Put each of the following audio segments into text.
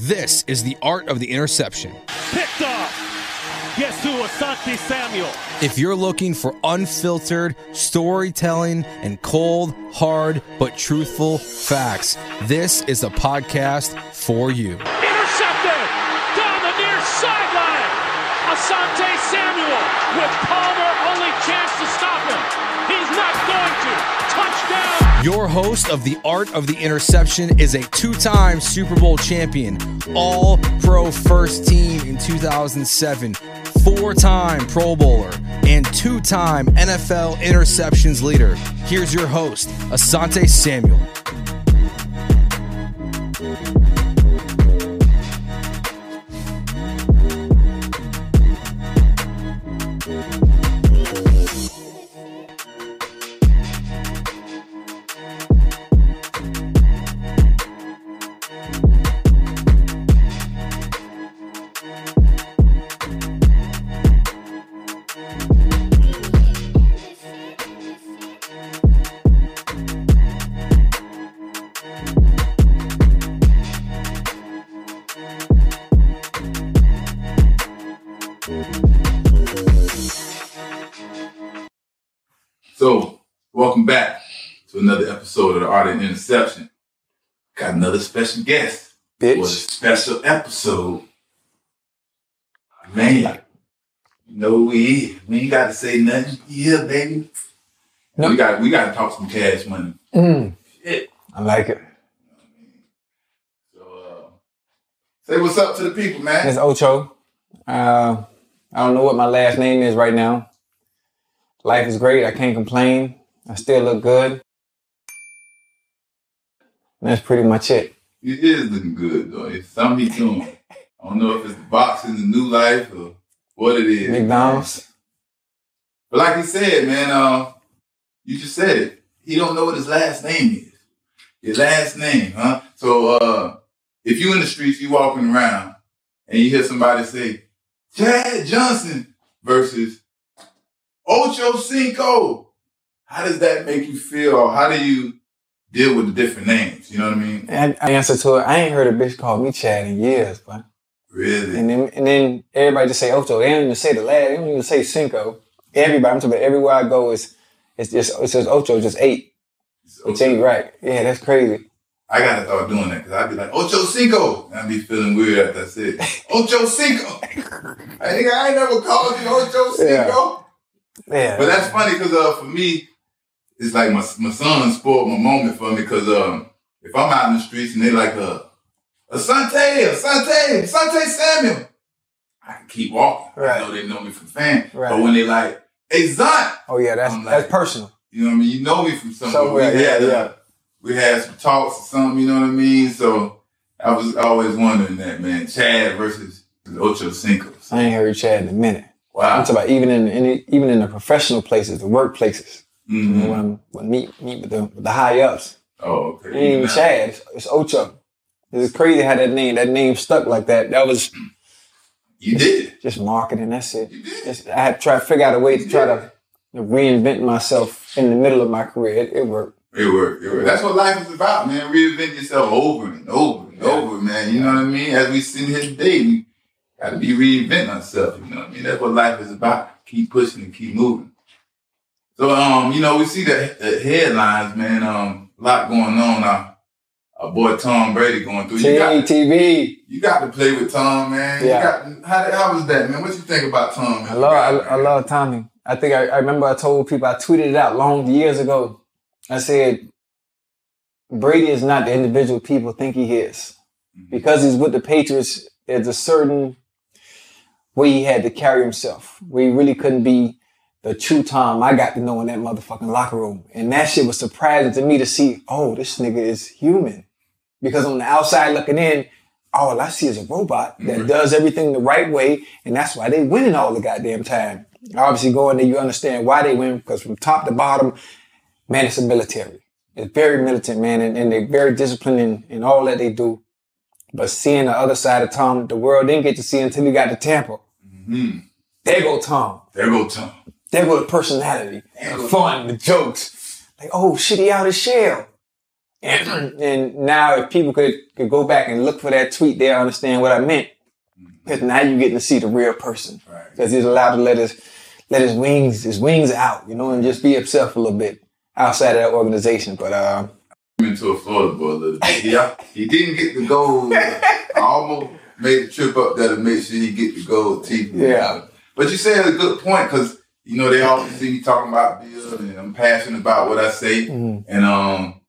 This is the art of the interception. Picked off. Guess who? Asante Samuel. If you're looking for unfiltered storytelling and cold, hard, but truthful facts, this is the podcast for you. Your host of The Art of the Interception is a two time Super Bowl champion, all pro first team in 2007, four time Pro Bowler, and two time NFL interceptions leader. Here's your host, Asante Samuel. Of the Art of Interception. Got another special guest for a special episode. Man, you know we we ain't got to say nothing. Yeah, baby. No. We got we got to talk some cash money. Mm, Shit. I like it. So, uh, say what's up to the people, man. It's Ocho. Uh, I don't know what my last name is right now. Life is great. I can't complain. I still look good. That's pretty much it. It is looking good though. It's something he's doing. I don't know if it's the boxing, the new life, or what it is. McDonald's. But like he said, man, uh, you just said it. He don't know what his last name is. His last name, huh? So uh, if you in the streets, you walking around, and you hear somebody say, Chad Johnson versus Ocho Cinco, how does that make you feel? Or how do you deal with the different names? You know what I mean? I, I answer to it. I ain't heard a bitch call me Chad in years, but Really? and then and then everybody just say Ocho. They don't even say the last. They don't even say Cinco. Everybody, I'm talking about everywhere I go is it's just it says Ocho, just eight. Which ain't right. Yeah, that's crazy. I gotta start doing that because I'd be like, Ocho Cinco. And I'd be feeling weird after I said, Ocho Cinco. I think I ain't never called you Ocho Cinco. Yeah. But that's funny because uh, for me, it's like my, my son spoiled my moment for me because um, if I'm out in the streets and they like, uh, Asante, Asante, Asante Samuel, I can keep walking. I Right. know they know me from fan. Right. But when they like, hey, Zont, oh yeah, that's I'm that's personal. you know what I mean? You know me from somewhere. Somewhere, we yeah, had, uh, we had some talks or something, you know what I mean? So I was always wondering that, man. Chad versus Ocho Cinco. I ain't heard Chad in a minute. Wow. I'm talking about even in, in even in the professional places, the workplaces. You Mhm. when I'm when meet meet with the with the high ups. Oh, okay. It ain't even Chad. It's, it's Ocho. It's crazy how that name that name stuck like that. That was You did. just marketing. That's it. You did. It's, I had to try to figure out a way to try to reinvent myself in the middle of my career. It, it worked. It worked. It worked. That's what life is about, man. Reinvent yourself over and over and over, man. You know what I mean? As we sit here today, we got to be reinventing ourselves. You know what I mean? That's what life is about. Keep pushing and keep moving. So, um, you know, we see the, the headlines, man. Um, a lot going on. Our, our boy Tom Brady going through. You got, TV. you got to play with Tom, man. Yeah. You got, how, how was that, man? What you think about Tom? I love I, I love Tommy. I think I, I remember I told people I tweeted it out long years ago. I said Brady is not the individual people think he is. Because he's with the Patriots, there's a certain way he had to carry himself. Where he really couldn't be the true Tom I got to know in that motherfucking locker room. And that shit was surprising to me to see, oh, this nigga is human. Because on the outside looking in, all I see is a robot that does everything the right way, and that's why they winning all the goddamn time. Obviously, going there, you understand why they win because from top to bottom, man, it's a military. It's very militant, man, and, and they're very disciplined in, in all that they do. But seeing the other side of Tom, the world didn't get to see until he got to Tampa. hmm There go Tom. There go Tom. There go the personality, the fun, the jokes. Like, oh shit, he out his shell. And, and now if people could, could go back and look for that tweet, they'll understand what I meant. Because now you're getting to see the real person. Right. Because he's allowed to let his let his wings his wings out, you know, and just be himself a little bit outside of that organization. But uh, into a Florida boy a little bit. Yeah, he didn't get the gold. I almost made the trip up there to make sure he get the gold teeth. Yeah. But you said a good point because you know they always see me talking about Bill and I'm passionate about what I say. Mhm. And um,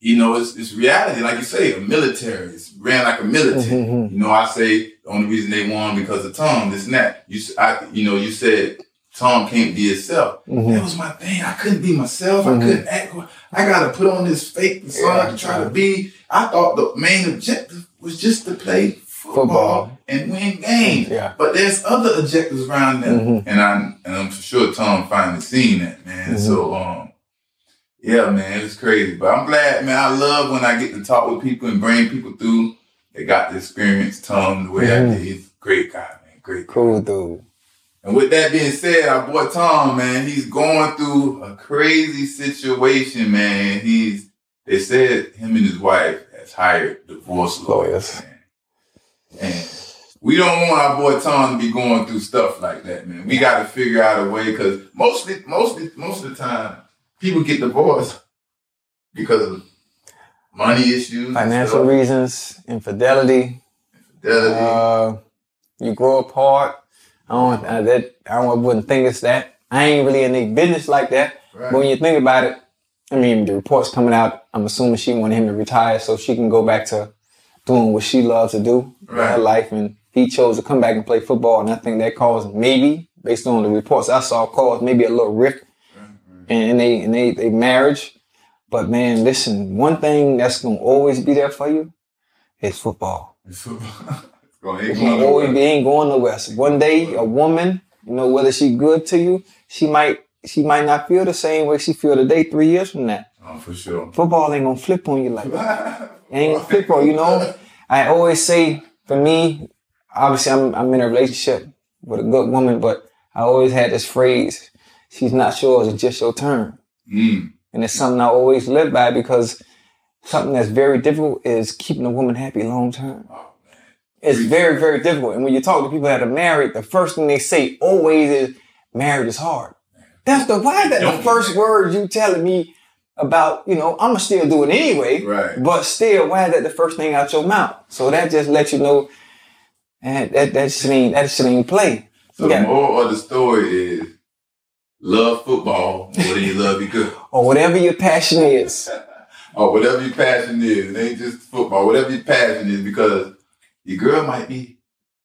you know, it's it's reality, like you say, a military. It's ran like a military. Mhm. You know, I say the only reason they won because of Tom, this and that. You I you know, you said Tom can't be himself. Mhm. That was my thing. I couldn't be myself. I couldn't act. I gotta put on this fake persona Yeah. to try to be. I thought the main objective was just to play football, Football. And win games. Yeah. But there's other objectives around them, Mhm. and I'm and I'm for sure Tom finally seen that man. Mhm. So um, yeah, man, it's crazy. But I'm glad, man. I love when I get to talk with people and bring people through. They got to experience Tom the way Mhm. I did. He's a great guy, man. Great. guy. cool dude. And with that being said, our boy Tom, man, he's going through a crazy situation, man. He's they said him and his wife has hired divorce lawyers. Lawyers. Man. And we don't want our boy Tom to be going through stuff like that, man. We got to figure out a way because mostly, mostly, most of the time, people get divorced because of money issues, Financial reasons, infidelity, infidelity. uh, you grow apart. I don't, I, that, I don't, wouldn't think it's that. I ain't really in any business like that. right? But when you think about it, I mean, the reports coming out, I'm assuming she wanted him to retire so she can go back to doing what she loves to do in her life. And he chose to come back and play football. And I think that caused maybe, based on the reports I saw, caused maybe a little rift mm-hmm. in, in they in they, they marriage. But man, listen, one thing that's gonna always be there for you is football. it's ain't It's going gonna always nowhere. be ain't going nowhere. So one day, a woman, you know, whether she good to you, she might she might not feel the same way she feel today three years from now. Oh, for sure. Football ain't gonna flip on you like that. Ain't gonna flip on you, know. I always say, for me, obviously I'm I'm in a relationship with a good woman, but I always had this phrase, she's not yours, it's just your turn. Mm. And it's something I always live by because something that's very difficult is keeping a woman happy long term. It's very, very difficult. And when you talk to people that are married, the first thing they say always is marriage is hard. That's the why is that Don't the first word you telling me about, you know, I'ma still do it anyway. Right. But still, why is that the first thing out your mouth? So that just lets you know and that that shit ain't that shit ain't play. So You the moral of the story is love football more than you love your good. or whatever your passion is. or whatever your passion is. It ain't just football. Whatever your passion is, because your girl might be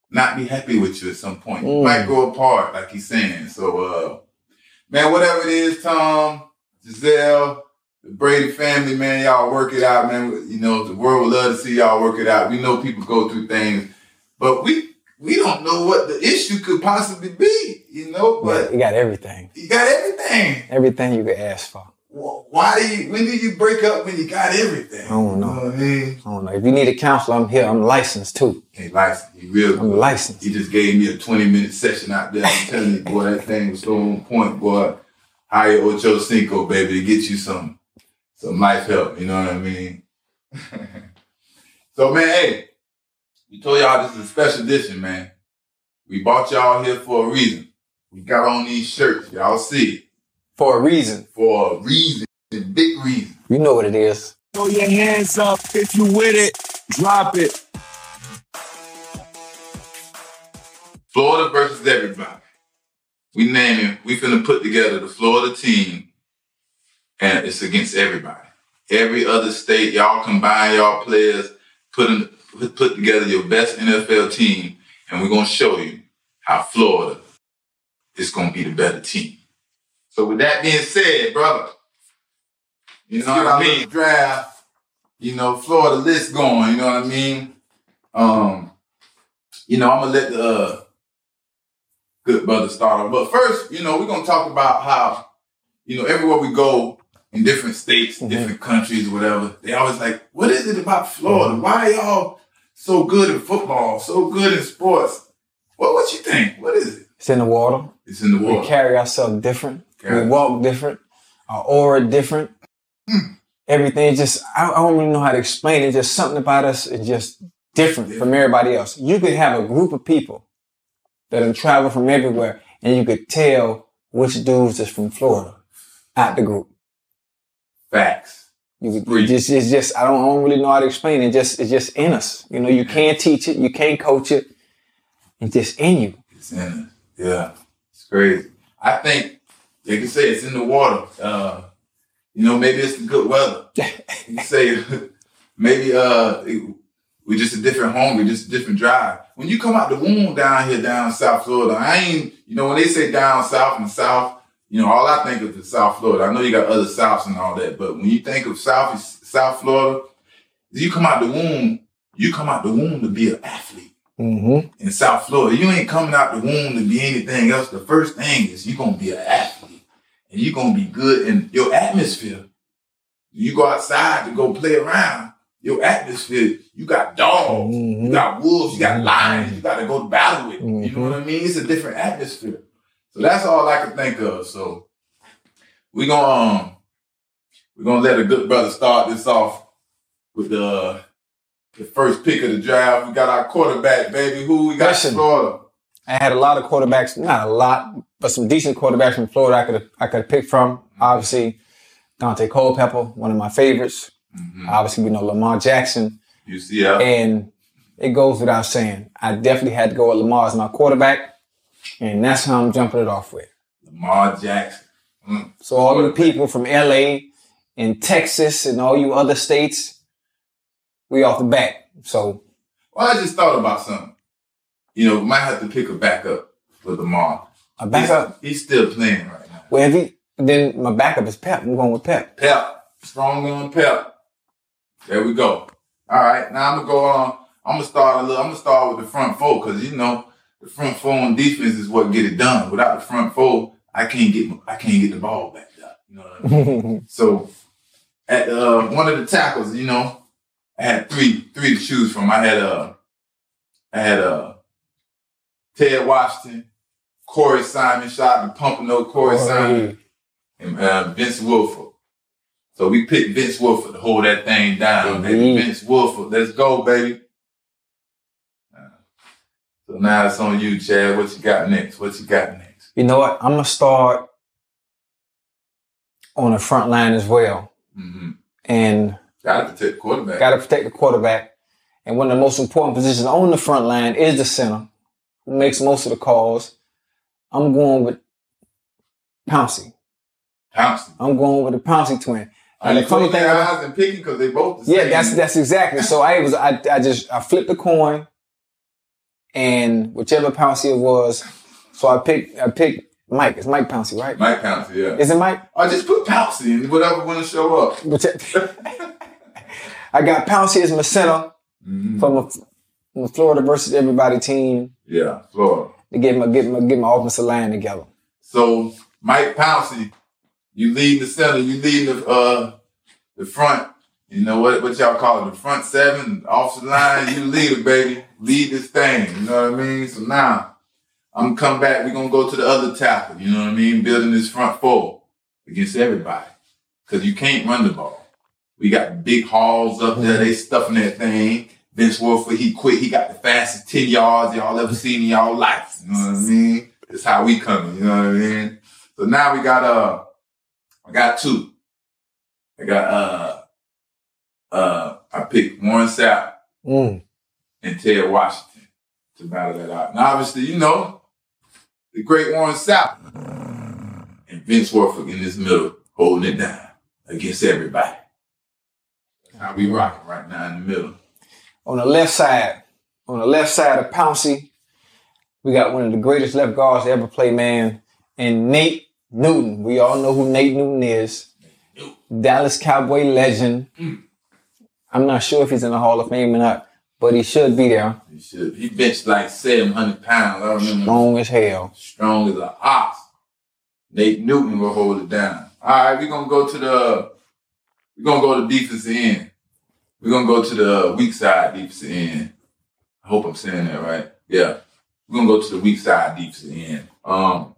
not be happy with you at some point. You Mm. might go apart, like he's saying. So, uh, man, whatever it is, Tom, Gisele, the Brady family, man, y'all work it out, man. You know, the world would love to see y'all work it out. We know people go through things, but we we don't know what the issue could possibly be. You know, But you got everything. you got everything. Everything you could ask for. Wh- Why do you? When do you break up when you got everything? I don't know. You know what I mean? I don't know. If you need a counselor, I'm here. I'm licensed too. Hey, license. He real. I'm licensed. He just gave me a 20 minute session out there. I'm telling you, boy, that thing was so on point, boy. Hire Ocho Cinco, baby, to get you some some life help. You know what I mean? so, man, hey, we told y'all this is a special edition, man. We bought y'all here for a reason. We got on these shirts. Y'all see it. For a reason. For a reason. A big reason. You know what it is. Throw your hands up if you with it. Drop it. Florida versus everybody. We name it. We finna put together the Florida team, and it's against everybody. Every other state, y'all combine y'all players, put in, put, put together your best NFL team, and we're gonna show you how Florida is gonna be the better team. So with that being said, brother, you know what I mean? Draft, you know, Florida list going. You know what I mean? Um, you know, I'm gonna let the uh, good brother start off. But first, you know, we're gonna talk about how, you know, everywhere we go in different states, Mhm. different countries, whatever, they always like, what is it about Florida? Why y'all so good at football, so good in sports? What what you think? What is it? It's in the water. It's in the water. We carry ourselves different. Carry- We walk different. Our aura different. Hmm. everything just I, I don't really know how to explain it. Just something about us is just different from everybody else. You could have a group of people that have traveled from everywhere, and you could tell which dudes is from Florida out the group. Facts. You it just it's just I don't, I don't really know how to explain it. Just it's just in us. You know, you can't teach it, you can't coach it. It's just in you. It's in us. Yeah. It's crazy. I think they can say it's in the water. Uh, you know, maybe it's the good weather. You say maybe uh it- we just a different home, we just a different drive. When you come out the womb down here down South Florida, I ain't you know when they say down south and south, you know all I think of is South Florida. I know you got other souths and all that, but when you think of South South Florida, you come out the womb, you come out the womb to be an athlete Mm-hmm. in South Florida. You ain't coming out the womb to be anything else. The first thing is you're gonna be an athlete and you're gonna be good in your atmosphere. You go outside to go play around. Your atmosphere, you got dogs, you Mhm. got wolves, you got lions, you got to go to battle with. You know what I mean? It's a different atmosphere. So that's all I can think of. So we're gonna um, we're gonna let a good brother start this off with the the first pick of the draft. We got our quarterback, baby. Who we got? Listen. in Florida. I had a lot of quarterbacks, not a lot, but some decent quarterbacks from Florida I could I could pick from. Obviously, Daunte Culpepper, one of my favorites. Mhm. Obviously, we know Lamar Jackson, UCF. and it goes without saying. I definitely had to go with Lamar as my quarterback, and that's how I'm jumping it off with. Lamar Jackson. Mm. So all you people from LA and Texas and all you other states, we off the bat. So Well, I just thought about something. You know, we might have to pick a backup for Lamar. a backup. He's, he's still playing right now. Well, if he, then my backup is Pep. I'm going with Pep. Pep. Strong on Pep. There we go. All right. Now I'm gonna go on. I'm gonna start a little. I'm gonna start with the front four because you know the front four on defense is what get it done. Without the front four, I can't get I can't get the ball back up. You know what I mean? So at uh, one of the tackles, you know, I had three three to choose from. I had uh I had uh Ted Washington, Corey Simon, shot the Pompano Corey Simon, and uh, Vince Wilfork. So we picked Vince Wilfork to hold that thing down, baby. Indeed. Vince Wilfork, let's go, baby. So now it's on you, Chad. What you got next? What you got next? You know what? I'm gonna start on the front line as well, Mm-hmm. and Got to protect quarterback. got to protect the quarterback. And one of the most important positions on the front line is the center, who makes most of the calls. I'm going with Pouncey. Pouncey. I'm going with the Pouncey twin. And the funny thing eyes and picking because they both the Yeah, same? that's that's exactly. So I was I I just I flipped the coin, and whichever Pouncey it was, so I picked I picked Mike. It's Mike Pouncey, right? Mike Pouncey, yeah. Is it Mike? I just put Pouncey in whatever want to show up. I got Pouncey as my center Mhm. from a, from a Florida versus everybody team Yeah, Florida. to get my get my get my offensive line together. So Mike Pouncey, you lead the center, you lead the uh the front. You know what what y'all call it, the front seven, offensive line, you lead it, baby. Lead this thing. You know what I mean? So now I'm come back, we're gonna go to the other tackle, you know what I mean? Building this front four against everybody. Cause you can't run the ball. We got big halls up there, they stuffing that thing. Vince Wilfork, he quit. He got the fastest 10 yards y'all ever seen in y'all life. You know what I mean? That's how we coming, you know what I mean? So now we got uh I got two. I got uh uh I picked Warren Sapp Mm. and Ted Washington to battle that out. Now obviously, you know, the great Warren Sapp and Vince Wilfork in this middle holding it down against everybody. That's how we rocking right now in the middle. On the left side, on the left side of Pouncey, we got one of the greatest left guards to ever play, man, and Nate Newton. We all know who Nate Newton is. Dallas Cowboy legend. I'm not sure if he's in the Hall of Fame or not, but he should be there. He should he benched like 700 pounds. I remember Strong as hell. strong as an ox. Nate Newton will hold it down. All right, we're gonna go to the we're gonna go to defensive end. We're gonna go to the weak side defensive end. I hope I'm saying that right. Yeah. We're gonna go to the weak side defensive end. Um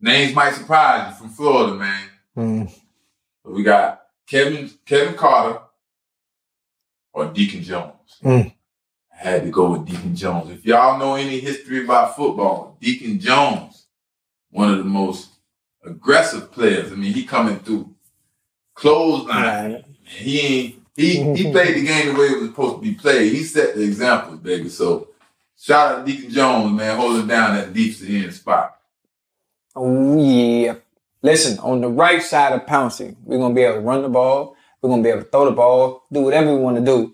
names might surprise you from Florida, man. Mm. But we got Kevin Kevin Carter or Deacon Jones. Mm. I had to go with Deacon Jones. If y'all know any history about football, Deacon Jones, one of the most aggressive players. I mean, he coming through clothesline. Right. He ain't he he played the game the way it was supposed to be played. He set the example, baby. So shout out to Deacon Jones, man, holding down that defensive end spot. Oh yeah. Listen, on the right side of Pouncey, we're gonna be able to run the ball. We're gonna be able to throw the ball, do whatever we want to do.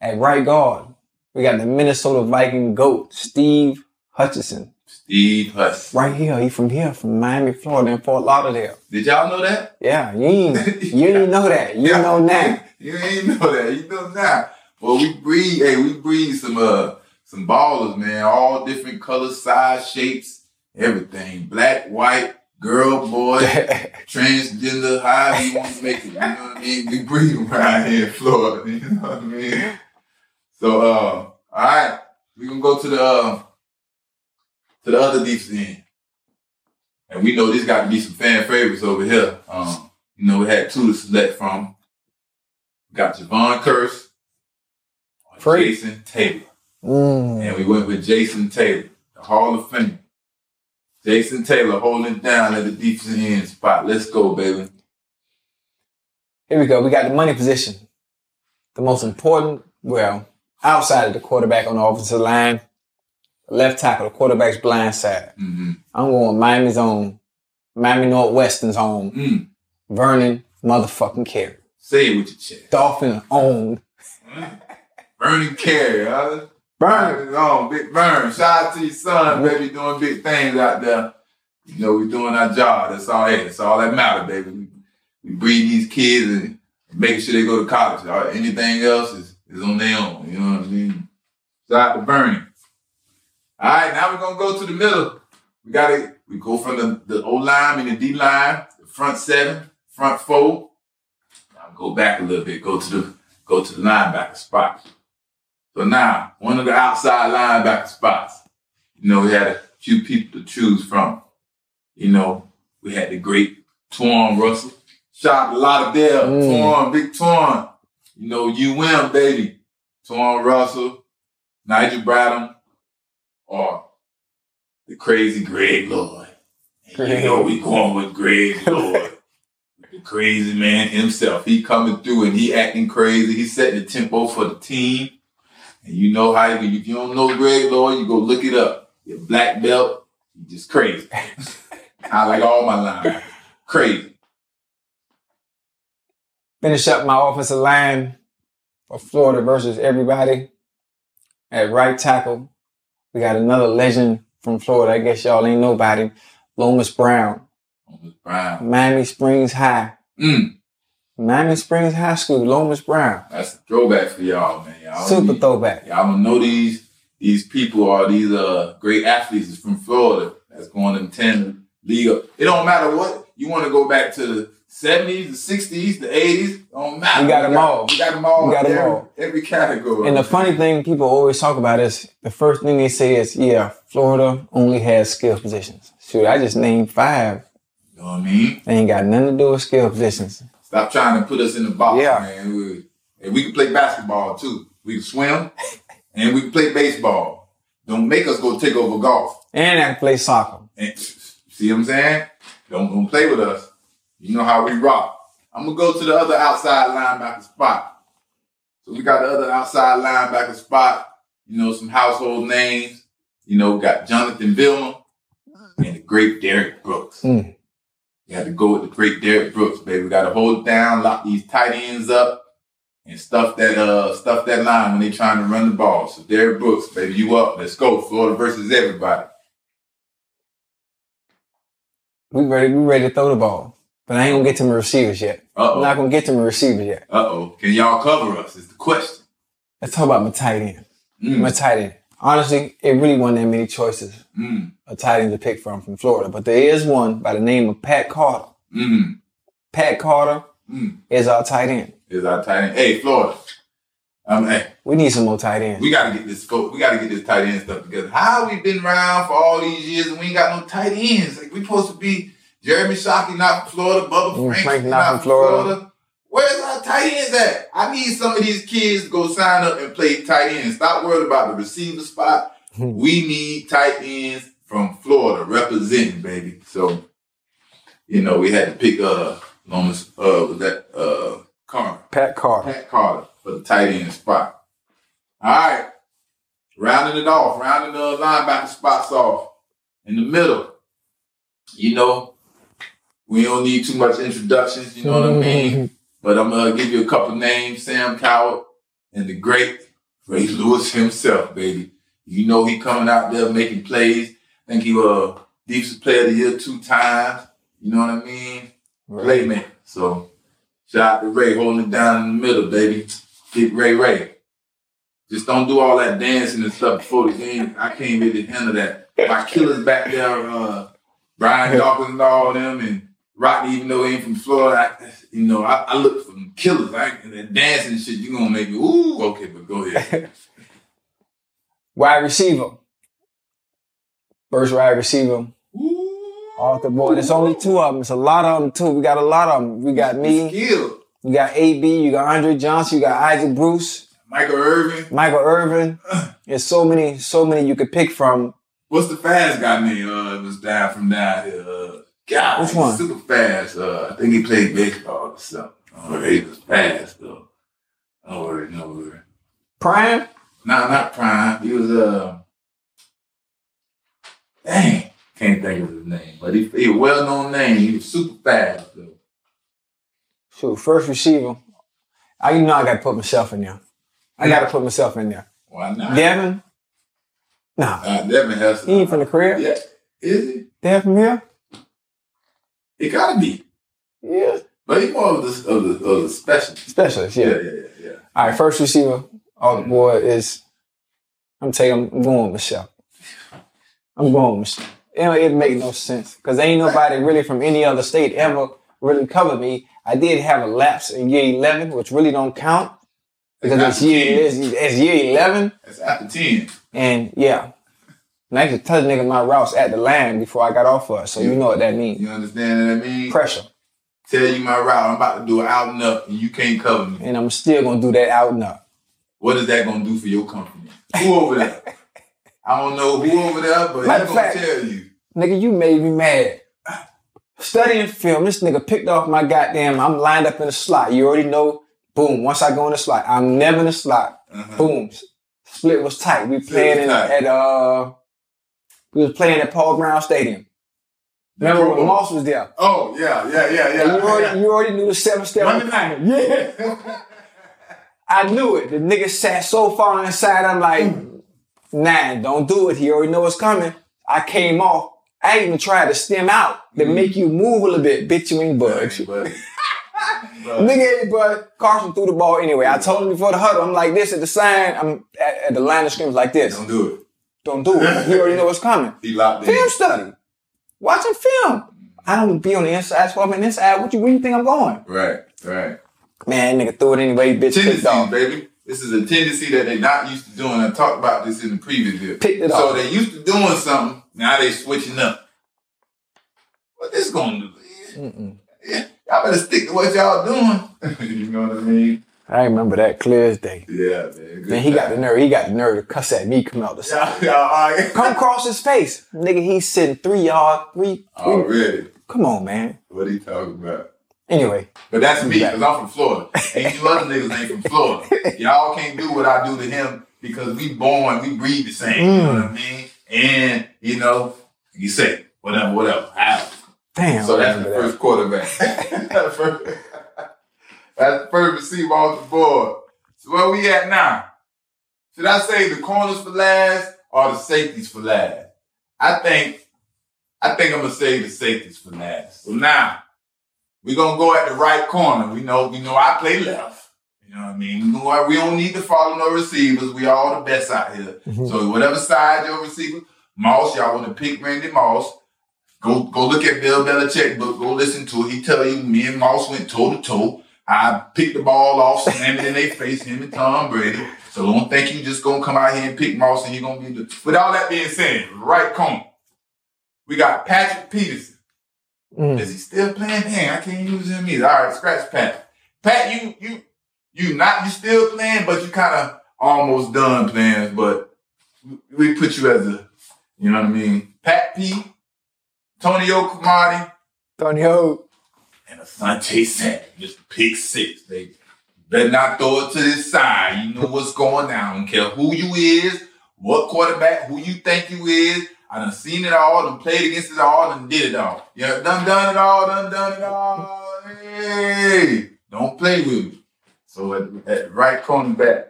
At right guard, we got the Minnesota Viking goat, Steve Hutchinson. Steve Huss. Right here, he from here, from Miami, Florida, in Fort Lauderdale. Did y'all know that? Yeah, you ain't, you didn't know that. You Yeah. know now. You ain't know that. You know now. Well, we breed. Hey, we breed some uh some ballers, man. All different colors, size, shapes, everything. Black, white, girl, boy, transgender, however you want to make it. You know what I mean? We them around here in Florida. You know what I mean? So, uh, all right, we gonna go to the uh, to the other defense end, and we know this got to be some fan favorites over here. Um, you know, we had two to select from. We got Jevon Kearse. Jason Taylor. Mm. And we went with Jason Taylor, the Hall of Fame. Jason Taylor holding down at the defensive end spot. Let's go, baby. Here we go. We got the money position. The most important, well, outside of the quarterback on the offensive line, left tackle, the quarterback's blind side. Mm-hmm. I'm going Miami's own, Miami Northwestern's own, Mm. Vernon motherfucking Carey. Say it with your chest. Dolphin owned. Burning Carey, huh? Burn. Burn is on. Big Burn. Shout out to your son, mm-hmm. baby, doing big things out there. You know, we're doing our job. That's all that. That's all that matters, baby. We, we breed these kids and making sure they go to college. All right, Anything else is, is on their own. You know what I mean? Shout out to Bernie. All right, now we're gonna go to the middle. We gotta we go from the, the O line and the D line, the front seven, front four. Now go back a little bit, go to the go to the linebacker spot. So now, one of the outside linebacker spots, you know, we had a few people to choose from. You know, we had the great Twan Russell. Shout out to Lauderdale, Mm. Twan, big Twan. You know, UM, baby. Twan Russell, Nigel Bradham, or the crazy Greg Lloyd. And you know, we going with Greg Lloyd. the crazy man himself. He coming through and he acting crazy. He setting the tempo for the team. And you know how you, if you don't know Greg Lloyd, you go look it up. Your black belt, you just crazy. I like all my lines. Crazy. Finish up my offensive line for Florida versus everybody. At right tackle, we got another legend from Florida. I guess y'all ain't nobody. Lomas Brown, Thomas Brown. Miami Springs High. Mm, Miami Springs High School, Lomas Brown. that's a throwback for y'all, man. Y'all Super need- throwback. Y'all don't know these these people are these uh great athletes is from Florida that's going to attend the league. It don't matter what you want to go back to the seventies, the sixties, the eighties. Don't matter. We got them all. We got them all. We got them all. Every category. And the funny thing people always talk about is the first thing they say is, yeah, Florida only has skill positions. Shoot, I just named five. you know what I mean? They ain't got nothing to do with skill positions. Stop trying to put us in the box, Yeah. man. We, and we can play basketball too. We can swim, and we can play baseball. Don't make us go take over golf. And I can play soccer. And see what I'm saying? Don't don't play with us. You know how we rock. I'm gonna go to the other outside linebacker spot. So we got the other outside linebacker spot. You know some household names. You know we got Jonathan Vilma and the great Derrick Brooks. Mm. You had to go with the great Derrick Brooks, baby. We got to hold it down, lock these tight ends up, and stuff that uh stuff that line when they trying to run the ball. So Derrick Brooks, baby, you up? Let's go, Florida versus everybody. We ready, we ready to throw the ball. But I ain't gonna get to my receivers yet. Uh I'm not gonna get to my receivers yet. Uh oh. Can y'all cover us? Is the question. Let's talk about my tight end. Mm, My tight end. Honestly, it really wasn't that many choices mm, of tight end to pick from from Florida. But there is one by the name of Pat Carter. mm, Pat Carter mm. is our tight end. Is our tight end? Hey, Florida. Um, hey, We need some more tight ends. we gotta get this. We gotta get this tight end stuff together. How we been around for all these years and we ain't got no tight ends? Like we supposed to be Jeremy Shockey, not from Florida. Bubba Mm, Frank, Frank, not, not from from Florida. Florida. Where's our tight ends at? I need some of these kids to go sign up and play tight ends. Stop worrying about the receiver spot. we need tight ends from Florida representing, baby. So, you know, we had to pick uh Lomas uh was that uh Carter. Pat Carter. Pat Carter for the tight end spot. All right. Rounding it off, rounding the linebacker spots off in the middle. You know, we don't need too much introductions, you know what I mean? But I'm gonna give you a couple names: Sam Cowart and the great Ray Lewis himself, baby. You know he coming out there making plays. I think he was defensive player of the year two times. You know what I mean? Playmaker. So shout out to Ray holding it down in the middle, baby. Get Ray Ray. Just don't do all that dancing and stuff before the game. I can't really handle that. My killers back there, uh, Brian Dawkins and all of them, and Rodney, even though he ain't from Florida, I, you know, I, I look for them killers. I, and that dancing shit, you gonna make me, ooh, okay, but go ahead. Wide receiver. First wide receiver. Ooh. Off the board. There's only two of them. It's a lot of them too. We got a lot of them. We got me. Skill. You got AB. You got Andre Johnson. You got Isaac Bruce. Michael Irvin. Michael Irvin. There's so many, so many you could pick from. What's the fast guy name? Uh, was down from down here. Uh, God, Which one? super fast. Uh, I think he played baseball or something. Oh, he was fast though. Oh, worry, no worry. Prime. Nah, not Prime. He was uh, dang, can't think of his name, but he, he a well known name. He was super fast though. Shoot, first receiver. I you know I gotta put myself in there. I gotta put myself in there. Why not? Devin. Nah. Uh, Devin Hester. He ain't from the crib. Yeah, is he? Devin from here? He gotta be, Yeah. but he more of the of the, of the specialist. Specialist, Yeah, yeah. yeah, yeah, yeah. All right, first receiver off the board is I'm taking I'm going with Michelle. I'm going with Michelle. It, it make no sense because ain't nobody really from any other state ever really covered me. I did have a lapse in year 11, which really don't count because it's after year 10. it's, it's year 11, That's after ten. and yeah. And I actually touched nigga my routes at the line before I got off of it, so you know what that means. You understand what I mean? Pressure, Tell you my route. I'm about to do it out and up, and you can't cover me. and I'm still gonna do that out and up. What is that gonna do for your company? Who over there? I don't know who over there, but Matter gonna fact- tell you. Nigga, you made me mad. Studying film, this nigga picked off my goddamn. I'm lined up in the slot. You already know. Boom. Once I go in the slot, I'm never in the slot. Uh-huh. Boom. Split was tight. We Split playing in, tight. at uh, we was playing at Paul Brown Stadium. Remember when Moss was there? Oh yeah, yeah, yeah, yeah. you already, you already knew the seven step. Monday night. Yeah. I knew it. The nigga sat so far inside. I'm like, nah, don't do it. He already know what's coming. I came off. I even tried to stem out to mm-hmm. make you move a little bit. Bitch, you ain't budge. But, Nigga, ain't budge. Carson threw the ball anyway. I told him before the huddle, I'm like this at the sign. I'm at, at the line of scrimmage like this. don't do it. Don't do it. He already know what's coming. He locked in. Film study. Watching film. I don't be on the inside, so I'm on the inside. What you, where you think I'm going? Right, right. Man, nigga threw it anyway, bitch. Tendencies, baby. This is a tendency that they're not used to doing. I talked about this in the previous video. Picked it so off. they used to doing something. Now they switching up. What this gonna do? Yeah, y'all better stick to what y'all doing. you know what I mean? I remember that clear as day. Yeah, man. Then he got the nerve. He got the nerve to cuss at me come out the side. All right. Come across his face. Nigga, he's sitting three yard, three, oh, three. Already. Come on, man. What he talking about? Anyway, But that's me, because I'm from Florida. And you other niggas ain't from Florida. Y'all can't do what I do to him because we born, we breathe the same. You know what I mean? And, you know, you say, whatever, whatever. How? damn. So that's the remember first quarterback. that's, the first, that's the first receiver off the board. So where we at now? Should I say the corners for last or the safeties for last? I think, I think I'm gonna say the safeties for last. So now we're gonna go at the right corner. We know, we know I play left. You know what I mean? We, know, we don't need to follow no receivers. We all the best out here. Mhm. So whatever side your receiver, Moss, y'all want to pick Randy Moss. Go go look at Bill Belichick book. Go listen to it. He tell you me and Moss went toe to toe. I picked the ball off, slammed it in their face, him and Tom Brady. So don't think you just gonna come out here and pick Moss and you're gonna be the. With all that being said, right corner, we got Patrick Peterson. Mm. Is he still playing? Dang, I can't use him either. All right, scratch Pat. Pat, you you you not you still playing, but you kind of almost done playing. But we put you as a, you know what I mean? Pat P, Tonio Cromartie, Tony Ho. And Asante Samuel. Just pick six, baby. Better not throw it to this side. You know what's going on. I don't care who you is, what quarterback, who you think you is. I done seen it all, done played against it all, done did it all. Yeah, done done it all, done done it all. Hey, don't play with me. So at, at right cornerback,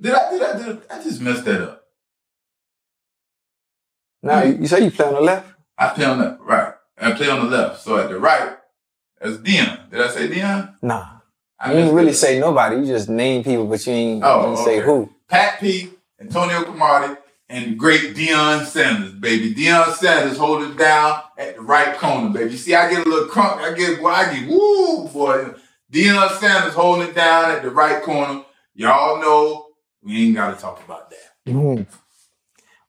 did I did I did I, I just messed that up? Now you, you say you play on the left? I play on the right. I play on the left. So at the right, that's Deion. Did I say Deion? Nah. I You didn't really say nobody. You just name people, but you ain't, Oh, didn't say who. Pat P, Antonio Cromartie, and great Deion Sanders, baby. Deion Sanders holding it down at the right corner, baby. See, I get a little crunk. I get, boy, I get, woo, boy. Deion Sanders holding it down at the right corner. Y'all know we ain't got to talk about that. Mhm.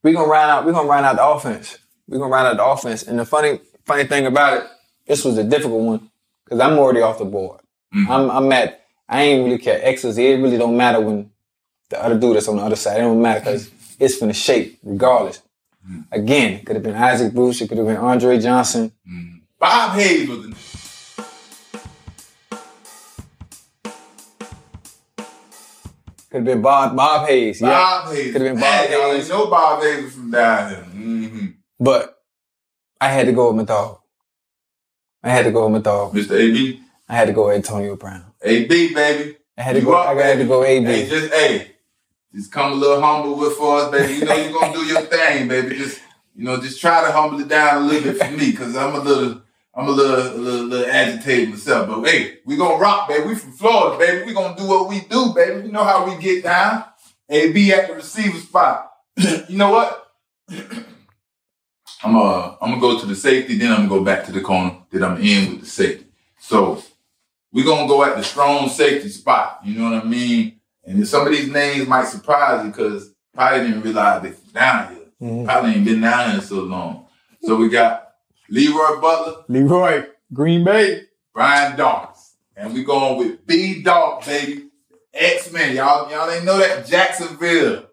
We gonna round out. We gonna round out the offense. We gonna round out the offense. And the funny, funny thing about it, this was a difficult one because I'm already off the board. Mhm. I'm, I'm at. I ain't really care X's. It really don't matter when the other dude that's on the other side. It don't matter because it's the shape regardless. Again, it could have been Isaac Bruce. It could have been Andre Johnson. Bob Hayes was the Could have been Bob Bob Hayes. Yeah. Hayes. Could have been Bob y'all Hayes. know Bob Hayes was from down here. hmm But I had to go with Mathal. I had to go with my dog. Mr. AB. I had to go with Antonio Brown. AB, baby. I had to You go. up, I had to go AB. Hey, just hey, just come a little humble with for us, baby. You know you're gonna do your thing, baby. Just you know, just try to humble it down a little bit for me, cause I'm a little, I'm a little, a little, little agitated myself. But hey, we gonna rock, baby. We from Florida, baby. We gonna do what we do, baby. You know how we get down. AB at the receiver spot. you know what? I'm uh, I'm gonna go to the safety, then I'm gonna go back to the corner. that I'm in with the safety. So we're gonna go at the strong safety spot. You know what I mean? And some of these names might surprise you because probably didn't realize they down here. Mhm. Probably ain't been down here so long. So we got Leroy Butler, Leroy, Green Bay. Brian Dawkins, and we going with B Dog, baby. X-Men. Y'all, y'all ain't know that Jacksonville.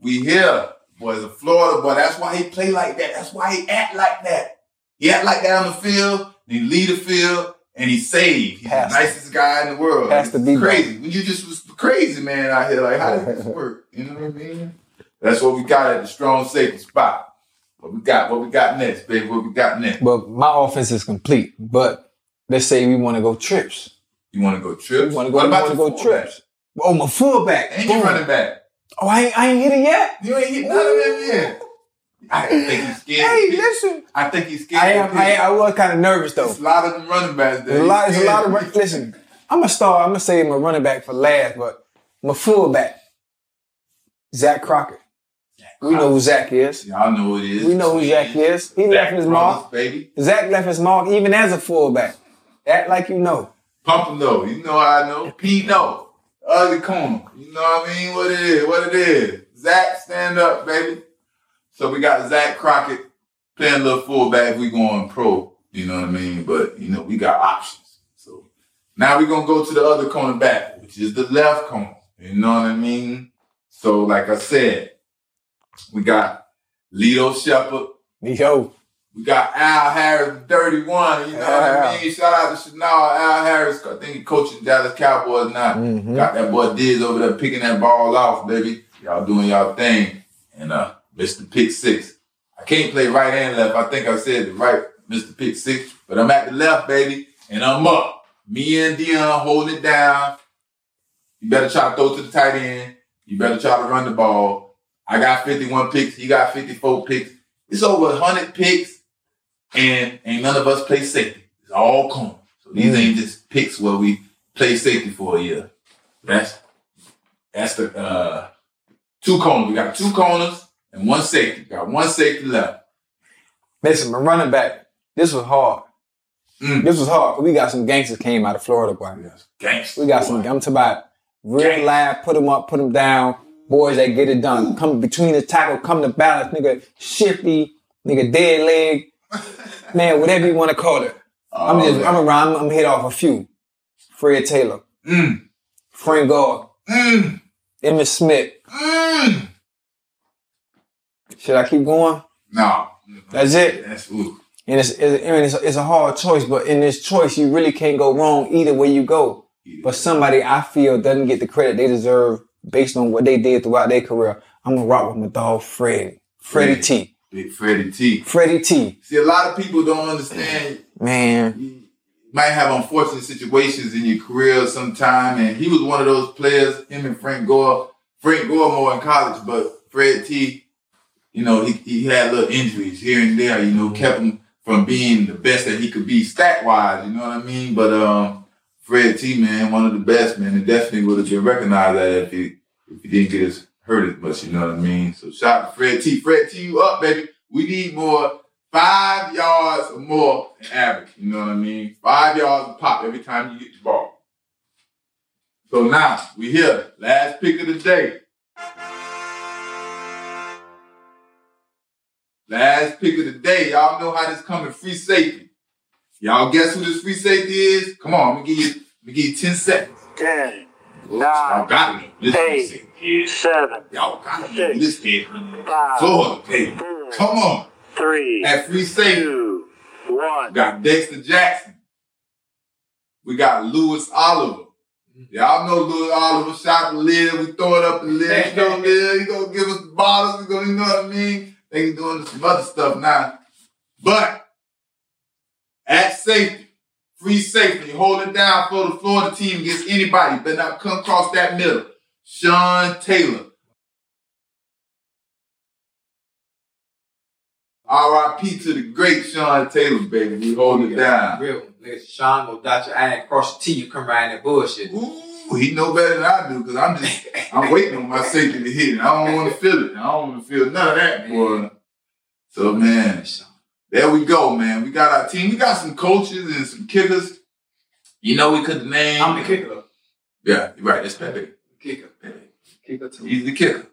We here. Boy's a Florida boy. That's why he play like that. That's why he act like that. He act like that on the field. He lead the field and he save. He's Pastor. the nicest guy in the world. Pastor It's B-Dog. crazy. You just was crazy man out here. Like, how does this work? You know what I mean? That's what we got at the strong safety spot. What we got? What we got next, baby? What we got next? But my offense is complete. But let's say we want to go trips. You want to go trips? We want to go. What about to your go trips. Oh, my fullback. And you Boom. running back. Oh, I ain't, I ain't hit it yet. You ain't hit none of them yet. I think he's scared. Hey, listen. I think he's scared. I am. I, I was kind of nervous though. There's a lot of them running backs there. There's a lot. There's a lot of. Listen, I'm gonna start. I'm gonna say my running back for last, but my fullback, Zach Crockett. We know who Zach is. Y'all know who it is. We know who Zach is. He left his Brothers, mark. baby. Zach left his mark even as a fullback. Act like you know. Pump him though. You know how I know. P no. Ugly corner. You know what I mean? What it is? What it is? Zach, stand up, baby. So we got Zach Crockett playing a little fullback. We going pro. You know what I mean? But you know we got options. So now we're gonna go to the other corner back, which is the left corner. You know what I mean? So like I said, we got Lito Sheppard. Yo, We got Al Harris, 31. You know what I mean? Shout out to Chanel. Al Harris, I think he coaching Dallas Cowboys now. Mhm. Got that boy Diz over there picking that ball off, baby. Y'all doing y'all thing. And uh, Mr. Pick Six. I can't play right and left. I think I said the right, Mr. Pick Six. But I'm at the left, baby. And I'm up. Me and Deion holding it down. You better try to throw to the tight end. You better try to run the ball. I got 51 picks. He got 54 picks. It's over 100 picks and ain't none of us play safety. It's all corner. So these Mm. ain't just picks where we play safety for a year. That's that's the uh two corners. We got two corners and one safety. Got one safety left. listen, my running back. This was hard. Mm. This was hard. We got some gangsters came out of Florida, boy. Gangsters. We got some. I'm talking about real Gang. live. Put them up, put them down. Boys that get it done. Come between the tackle, come to balance, nigga. Shifty, nigga. Dead leg, man. Whatever you want to call it. I'm just. I'm around. I'm, I'm hit off a few. Fred Taylor, Mm, Frank Gore, mm, Emmitt Smith. mm. Should I keep going? No. That's it. That's ooh. And it's, it's, I mean, it's, it's a hard choice, but in this choice, you really can't go wrong either way you go. But somebody I feel doesn't get the credit they deserve based on what they did throughout their career. I'm gonna rock with my dog Freddie. Freddie Yeah. T. Big Freddie T. Freddie T. See, a lot of people don't understand. Man. You might have unfortunate situations in your career sometime, and he was one of those players. Him and Frank Gore. Frank Gore more in college, but Fred T. You know, he, he had little injuries here and there. You know, kept him from being the best that he could be stat wise. You know what I mean? But um, Fred T. Man, one of the best man, and definitely would have been recognized that if he if he didn't get his hurt as much. You know what I mean? So shout out to Fred T. Fred T. You up, baby? We need more five yards or more average. You know what I mean? Five yards a pop every time you get the ball. So now we here. Last pick of the day. Last pick of the day. Y'all know how this coming. Free safety. Y'all guess who this free safety is? Come on, let me give you, let me give you 10 seconds. 10, Y'all got free 8, safety. 7, Y'all got it. This kid. 5, Florida, baby. Come on. 3, At free safety. 2, 1. We got Dexter Jackson. We got Louis Oliver. Y'all know Louis Oliver shot the lid. We throw it up the lid. He gonna, he gonna give us the bottles. He gonna, you know what I mean? They can doing some other stuff now. But at safety, free safety, hold it down for the Florida team against anybody. Better not come across that middle. Sean Taylor. R.I.P. to the great Sean Taylor, baby. We hold it down. Real nigga, Sean go dot your I and cross your T. You come around that bullshit. Ooh, he know better than I do because I'm just I'm waiting on my safety to hit it. I don't want to feel it. I don't want to feel none of that, boy. So man, there we go, man. We got our team. We got some coaches and some kickers. You know we could name. I'm the kicker. Yeah, right. It's Pepe. Kicker. Pepe. Kicker too. He's the kicker.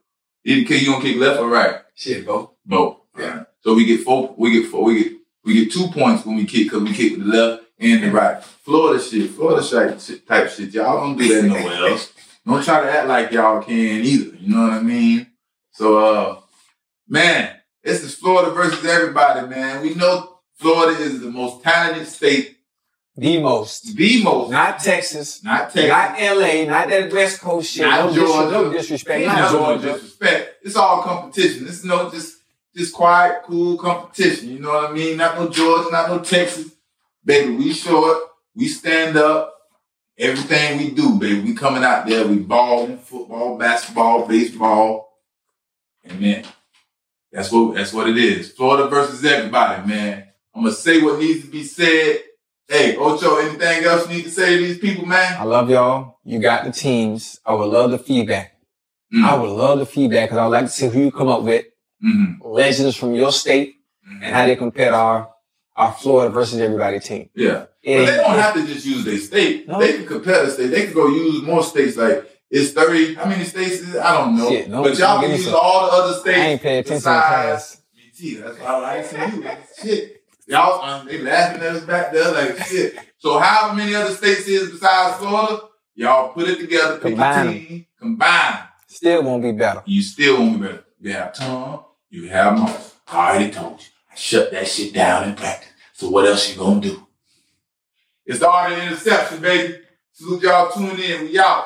He's the kicker. You gonna kick left or right? Shit, bro. Both. Yeah. So we get four. We get four. We get we get two points when we kick because we kick with the left and the right. Florida shit. Florida shit, shit type shit. Y'all don't do that nowhere else. Don't try to act like y'all can either. You know what I mean? So uh, man, this is Florida versus everybody, man. We know Florida is the most talented state, The most. the most. Not Texas. Not Texas. Not LA. Not that West Coast shit. Not no, dis- Georgia. no disrespect. Ain't Not nothing but Georgia. disrespect. It's all competition. This is no just just quiet, cool competition. You know what I mean? Not no Georgia, not no Texas. Baby, we short, we stand up. Everything we do, baby, we coming out there, we balling, football, basketball, baseball. And man, that's what that's what it is. Florida versus everybody, man. I'm gonna say what needs to be said. Hey, Ocho, anything else you need to say to these people, man? I love y'all. You got the teams. I would love the feedback. Mm. I would love the feedback because I would like to see who you come up with. Mhm. Legends from your state and how they compare to our, our Florida versus everybody team. Yeah. But they don't have to just use their state. No. They can compare the state. They can go use more states. Like it's thirty. How many states is it? I don't know. Shit, don't- but y'all can use all the other states. I ain't paying attention besides. BT. That's why I ain't seen you. Shit. Y'all, um, they laughing at us back there like shit. So however many other states is besides Florida, y'all put it together, pick Combine a team, combine. Still won't be better. You still won't be better. You have Tom, you have Moss. I already told you. I shut that shit down in practice. So what else you gonna do? It's the art of interception, baby. Salute y'all tuning in. We out.